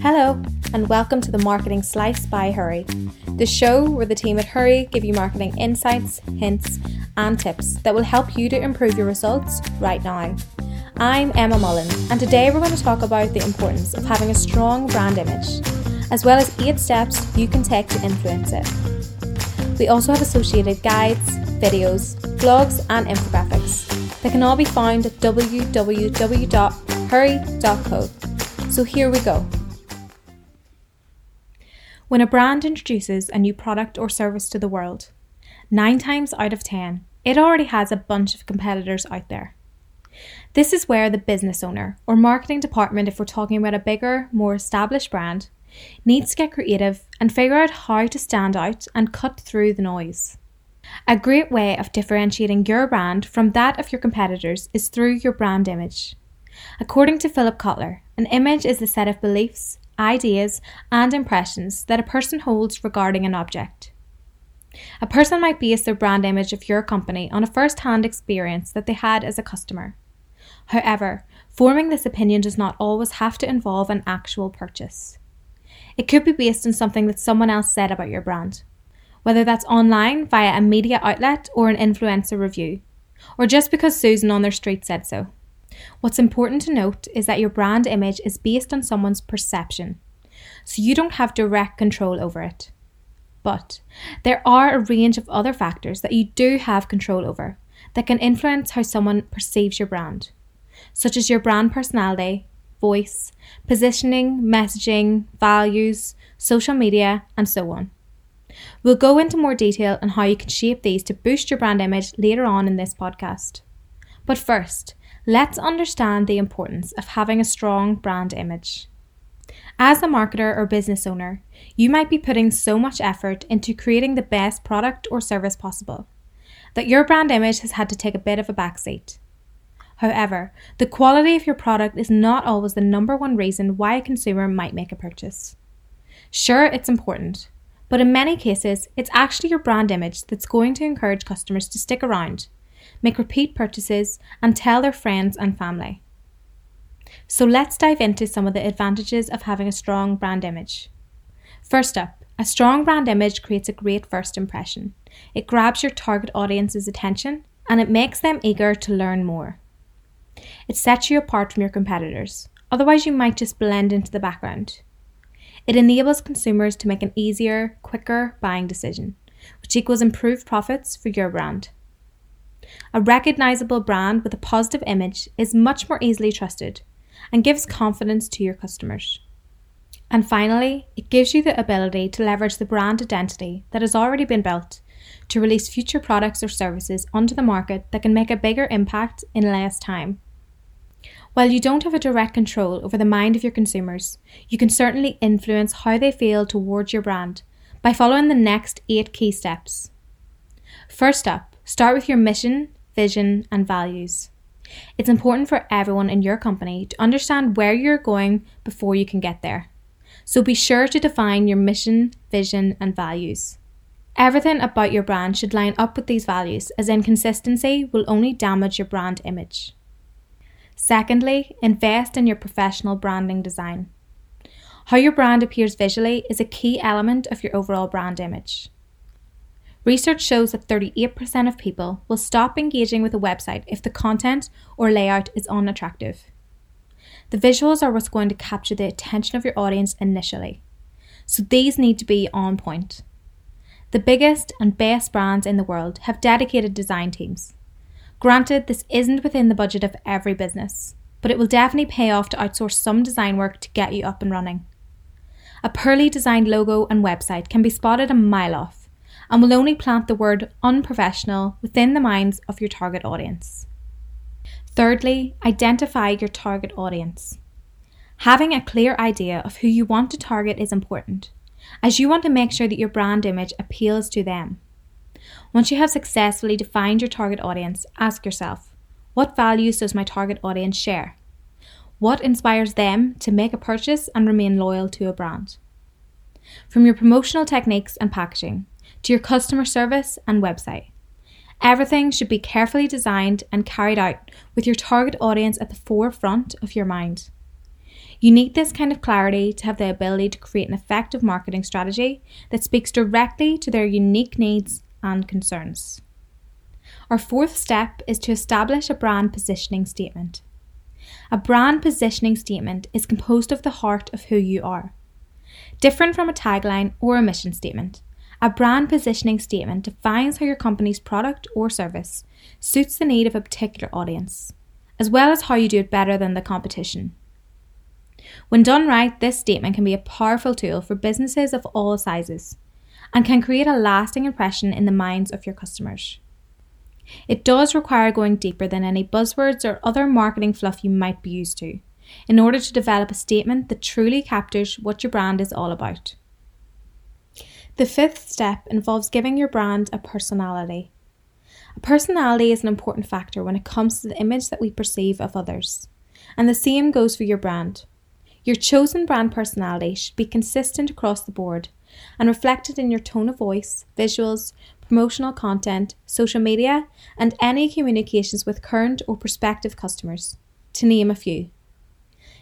Hello, and welcome to the Marketing Slice by Hurree, the show where the team at Hurree give you marketing insights, hints, and tips that will help you to improve your results right now. I'm Emma Mullen, and today we're going to talk about the importance of having a strong brand image, as well as eight steps you can take to influence it. We also have associated guides, videos, blogs, and infographics that can all be found at www.hurree.co. So here we go. When a brand introduces a new product or service to the world, nine times out of ten, it already has a bunch of competitors out there. This is where the business owner or marketing department, if we're talking about a bigger, more established brand, needs to get creative and figure out how to stand out and cut through the noise. A great way of differentiating your brand from that of your competitors is through your brand image. According to Philip Kotler, an image is the set of beliefs, ideas, and impressions that a person holds regarding an object. A person might base their brand image of your company on a first hand experience that they had as a customer. However, forming this opinion does not always have to involve an actual purchase. It could be based on something that someone else said about your brand, whether that's online via a media outlet or an influencer review, or just because Susan on their street said so. What's important to note is that your brand image is based on someone's perception, so you don't have direct control over it. But there are a range of other factors that you do have control over that can influence how someone perceives your brand, such as your brand personality, voice, positioning, messaging, values, social media, and so on. We'll go into more detail on how you can shape these to boost your brand image later on in this podcast. But first, let's understand the importance of having a strong brand image. As a marketer or business owner, you might be putting so much effort into creating the best product or service possible that your brand image has had to take a bit of a backseat. However, the quality of your product is not always the number one reason why a consumer might make a purchase. Sure, it's important, but in many cases, it's actually your brand image that's going to encourage customers to stick around, make repeat purchases, and tell their friends and family. So let's dive into some of the advantages of having a strong brand image. First up, a strong brand image creates a great first impression. It grabs your target audience's attention and it makes them eager to learn more. It sets you apart from your competitors, otherwise, you might just blend into the background. It enables consumers to make an easier, quicker buying decision, which equals improved profits for your brand. A recognizable brand with a positive image is much more easily trusted and gives confidence to your customers. And finally, it gives you the ability to leverage the brand identity that has already been built to release future products or services onto the market that can make a bigger impact in less time. While you don't have a direct control over the mind of your consumers, you can certainly influence how they feel towards your brand by following the next eight key steps. First up, start with your mission, vision, and values. It's important for everyone in your company to understand where you're going before you can get there. So be sure to define your mission, vision, and values. Everything about your brand should line up with these values, as inconsistency will only damage your brand image. Secondly, invest in your professional branding design. How your brand appears visually is a key element of your overall brand image. Research shows that 38% of people will stop engaging with a website if the content or layout is unattractive. The visuals are what's going to capture the attention of your audience initially, so these need to be on point. The biggest and best brands in the world have dedicated design teams. Granted, this isn't within the budget of every business, but it will definitely pay off to outsource some design work to get you up and running. A poorly designed logo and website can be spotted a mile off and will only plant the word unprofessional within the minds of your target audience. Thirdly, identify your target audience. Having a clear idea of who you want to target is important, as you want to make sure that your brand image appeals to them. Once you have successfully defined your target audience, ask yourself what values does my target audience share? What inspires them to make a purchase and remain loyal to a brand? From your promotional techniques and packaging to your customer service and website, everything should be carefully designed and carried out with your target audience at the forefront of your mind. You need this kind of clarity to have the ability to create an effective marketing strategy that speaks directly to their unique needs and concerns. Our fourth step is to establish a brand positioning statement. A brand positioning statement is composed of the heart of who you are. Different from a tagline or a mission statement, a brand positioning statement defines how your company's product or service suits the need of a particular audience, as well as how you do it better than the competition. When done right, this statement can be a powerful tool for businesses of all sizes and can create a lasting impression in the minds of your customers. It does require going deeper than any buzzwords or other marketing fluff you might be used to in order to develop a statement that truly captures what your brand is all about. The fifth step involves giving your brand a personality. A personality is an important factor when it comes to the image that we perceive of others, and the same goes for your brand. Your chosen brand personality should be consistent across the board and reflected in your tone of voice, visuals, promotional content, social media, and any communications with current or prospective customers, to name a few.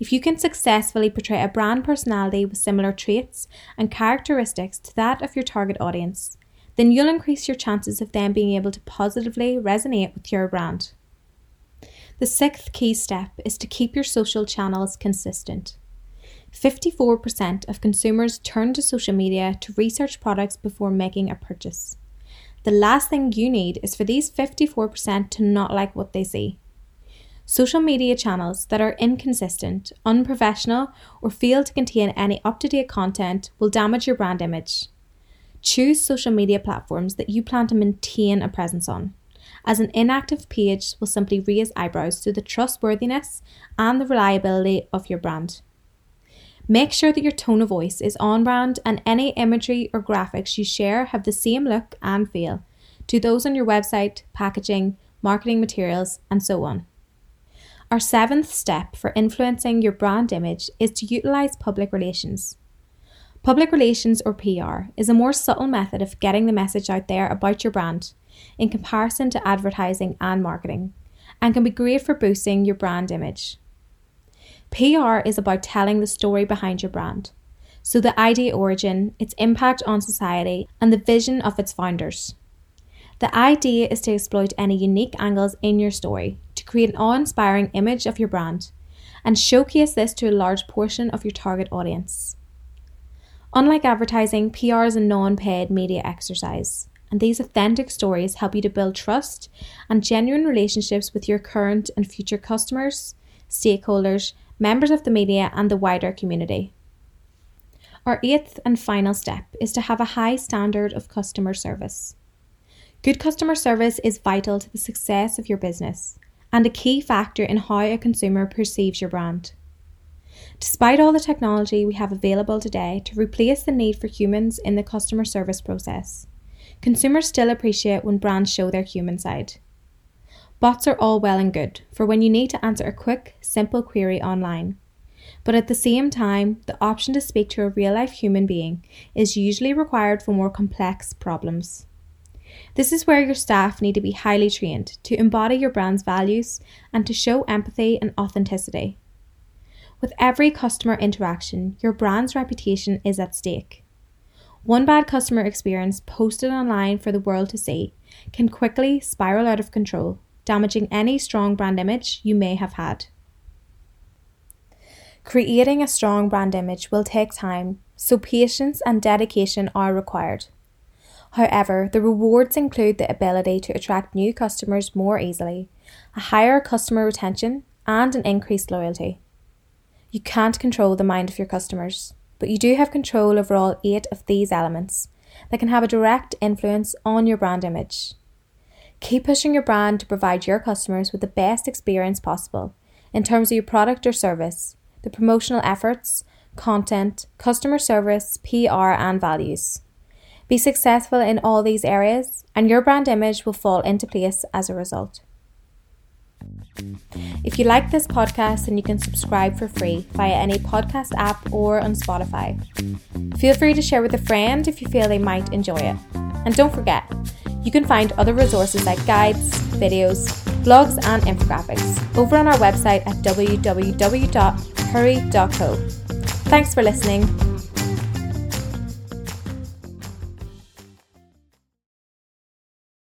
If you can successfully portray a brand personality with similar traits and characteristics to that of your target audience, then you'll increase your chances of them being able to positively resonate with your brand. The sixth key step is to keep your social channels consistent. 54% of consumers turn to social media to research products before making a purchase. The last thing you need is for these 54% to not like what they see. Social media channels that are inconsistent, unprofessional, or fail to contain any up to date content will damage your brand image. Choose social media platforms that you plan to maintain a presence on, as an inactive page will simply raise eyebrows to the trustworthiness and the reliability of your brand. Make sure that your tone of voice is on brand and any imagery or graphics you share have the same look and feel to those on your website, packaging, marketing materials, and so on. Our seventh step for influencing your brand image is to utilize public relations. Public relations or PR is a more subtle method of getting the message out there about your brand in comparison to advertising and marketing and can be great for boosting your brand image. PR is about telling the story behind your brand. So, the idea origin, its impact on society, and the vision of its founders. The idea is to exploit any unique angles in your story to create an awe inspiring image of your brand and showcase this to a large portion of your target audience. Unlike advertising, PR is a non paid media exercise, and these authentic stories help you to build trust and genuine relationships with your current and future customers, stakeholders, members of the media, and the wider community. Our eighth and final step is to have a high standard of customer service. Good customer service is vital to the success of your business and a key factor in how a consumer perceives your brand. Despite all the technology we have available today to replace the need for humans in the customer service process, consumers still appreciate when brands show their human side. Bots are all well and good for when you need to answer a quick, simple query online. But at the same time, the option to speak to a real life human being is usually required for more complex problems. This is where your staff need to be highly trained to embody your brand's values and to show empathy and authenticity. With every customer interaction, your brand's reputation is at stake. One bad customer experience posted online for the world to see can quickly spiral out of control damaging any strong brand image you may have had. Creating a strong brand image will take time, so patience and dedication are required. However, the rewards include the ability to attract new customers more easily, a higher customer retention, and an increased loyalty. You can't control the mind of your customers, but you do have control over all eight of these elements that can have a direct influence on your brand image. Keep pushing your brand to provide your customers with the best experience possible in terms of your product or service, the promotional efforts, content, customer service, PR, and values. Be successful in all these areas, and your brand image will fall into place as a result. If you like this podcast, then you can subscribe for free via any podcast app or on Spotify. Feel free to share with a friend if you feel they might enjoy it. And don't forget, you can find other resources like guides, videos, blogs, and infographics over on our website at www hurree.co. Thanks for listening.